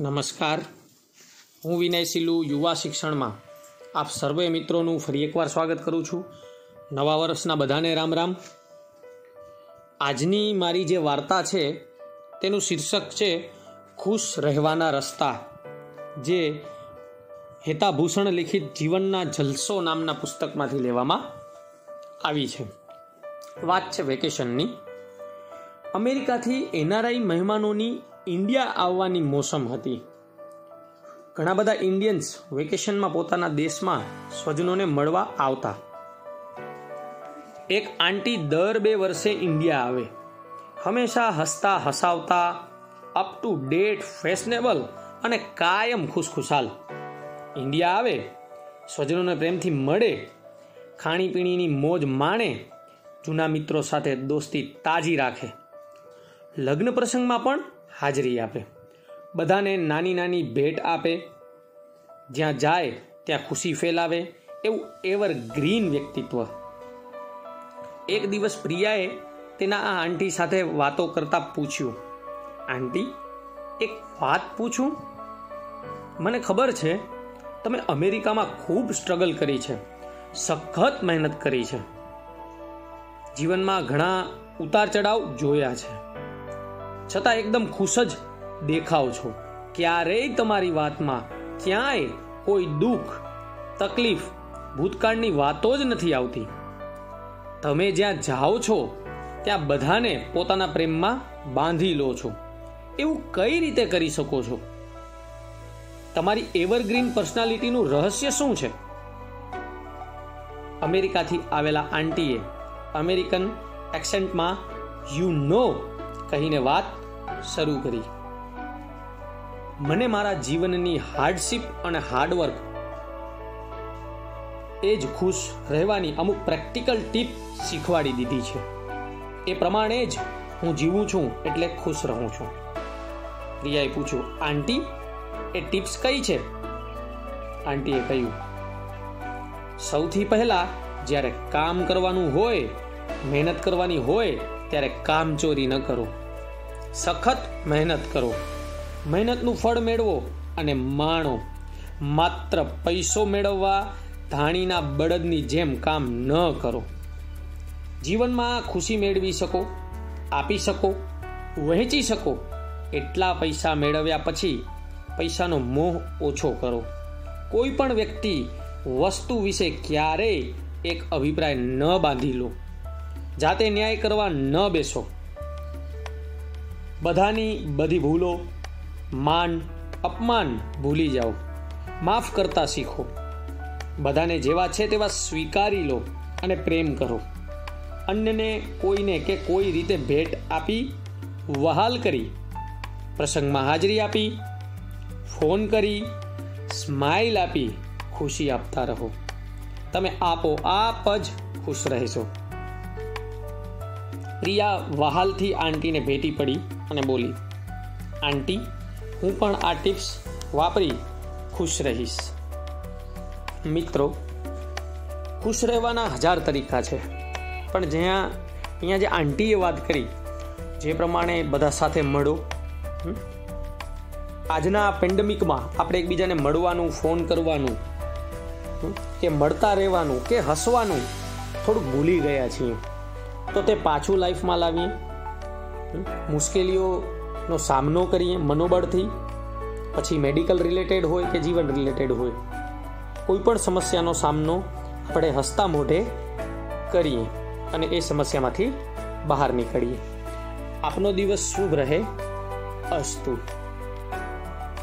નમસ્કાર. હું વિનય સિલ્લુ યુવા શિક્ષણમાં. આપ સર્વે મિત્રોનું ફરી એકવાર સ્વાગત કરું છું. નવા વર્ષના બધાને રામ રામ. આજની મારી જે વાર્તા છે, તેનું શીર્ષક છે, ખુશ રહેવાના રસ્તા, જે હેતાભૂષણ લિખિત જીવનના જલસો નામના પુસ્તકમાંથી લેવામાં આવી છે. વાત છે વેકેશનની. અમેરિકાથી એનઆરઆઈ મહેમાનોની ઇન્ડિયા આવવાની મોસમ હતી. ઘણા બધા ઇન્ડિયન્સ વેકેશનમાં પોતાના દેશમાં સ્વજનોને મળવા આવતા. એક આંટી દર બે વર્ષે ઇન્ડિયા આવે. હંમેશા હસતા હસાવતા અપ ટુ ડેટ ફેશનેબલ અને કાયમ ખુશખુશાલ. ઇન્ડિયા આવે, સ્વજનોને પ્રેમથી મળે, ખાણીપીણીની મોજ માણે, જૂના મિત્રો સાથે દોસ્તી તાજી રાખે. લગ્ન પ્રસંગમાં પણ હાજરી આપે. બધાને નાની નાની ભેટ આપે. જ્યાં જાય, ત્યાં ખુશી ફેલાવે એવું એવર ગ્રીન વ્યક્તિત્વ. એક દિવસ પ્રિયાએ તેના આ આંટી સાથે વાતો કરતા પૂછ્યું, આંટી, એક વાત પૂછું? મને ખબર છે, તમે અમેરિકામાં ખૂબ સ્ટ્રગલ કરી છે, સખત મહેનત કરી છે. જીવનમાં ઘણા ઉતાર ચઢાવ જોયા છે. છતાં એકદમ ખુશ જ દેખાવ છો. ક્યારેય તમારી વાતમાં ક્યાંય કોઈ દુઃખ, તકલીફ, ભૂતકાળની વાતો જ નથી આવતી. તમે જ્યાં જાઓ છો, ત્યાં બધાને પોતાના પ્રેમમાં બાંધી લો છો. એવું કઈ રીતે કરી શકો છો? તમારી એવરગ્રીન પર્સનાલિટીનું રહસ્ય શું છે? અમેરિકાથી આવેલા આંટીએ અમેરિકન એક્સેન્ટમાં યુ નો કહીને વાત શરૂ કરી. મને મારા જીવનની હાર્ડશીપ અને હાર્ડવર્ક એ જ ખુશ રહેવાની અમુક પ્રેક્ટિકલ ટીપ શીખવાડી દીધી છે. એ પ્રમાણે જ હું જીવું છું એટલે ખુશ રહું છું. પ્રિયાએ પૂછ્યું, આંટી, એ ટિપ્સ કઈ છે? આંટીએ કહ્યું, સૌથી પહેલા જ્યારે કામ કરવાનું હોય, મહેનત કરવાની હોય, ત્યારે કામચોરી ન કરો. સખત મહેનત કરો. મહેનતનું ફળ મેળવો અને માણો. માત્ર પૈસો મેળવવા ધાણીના બળદની જેમ કામ ન કરો. જીવનમાં ખુશી મેળવી શકો, આપી શકો, વહેંચી શકો. એટલા પૈસા મેળવ્યા પછી પૈસાનો મોહ ઓછો કરો. કોઈ પણ વ્યક્તિ વસ્તુ વિશે ક્યારેય એક અભિપ્રાય ન બાંધી લો. જાતે ન્યાય કરવા ન બેસો. બધાની બધી ભૂલો, માન, અપમાન ભૂલી જાઓ. માફ કરતા શીખો. બધાને જેવા છે તેવા સ્વીકારી લો અને પ્રેમ કરો. અન્યને કોઈને કે કોઈ રીતે ભેટ આપી વહાલ કરી, પ્રસંગમાં હાજરી આપી, ફોન કરી સ્માઇલ આપી ખુશી આપતા રહો. તમે આપો આપ જ ખુશ રહેશો. પ્રિયા વહાલથી આંટીને ભેટી પડી. અને બોલી, આંટી, હું પણ આ ટિપ્સ વાપરી ખુશ રહીશ. મિત્રો, ખુશ રહેવાના હજાર તરીકા છે, પણ જ્યાં અહીંયા જે આંટીએ વાત કરી, જે પ્રમાણે બધા સાથે મળો આજના પેન્ડેમિકમાં આપણે એકબીજાને મળવાનું, ફોન કરવાનું કે મળતા રહેવાનું, કે હસવાનું, થોડુંક ભૂલી ગયા છીએ. તો તે પાછું લાઈફમાં લાવીએ. મુશ્કેલીઓનો સામનો કરીએ, મનોબળથી, પછી મેડિકલ રિલેટેડ હોય કે જીવન રિલેટેડ હોય કોઈ પણ સમસ્યાનો સામનો આપણે હસતા મોઢે કરીએ અને એ સમસ્યામાંથી બહાર નીકળીએ. આપનો દિવસ શુભ રહે. અસ્તુ.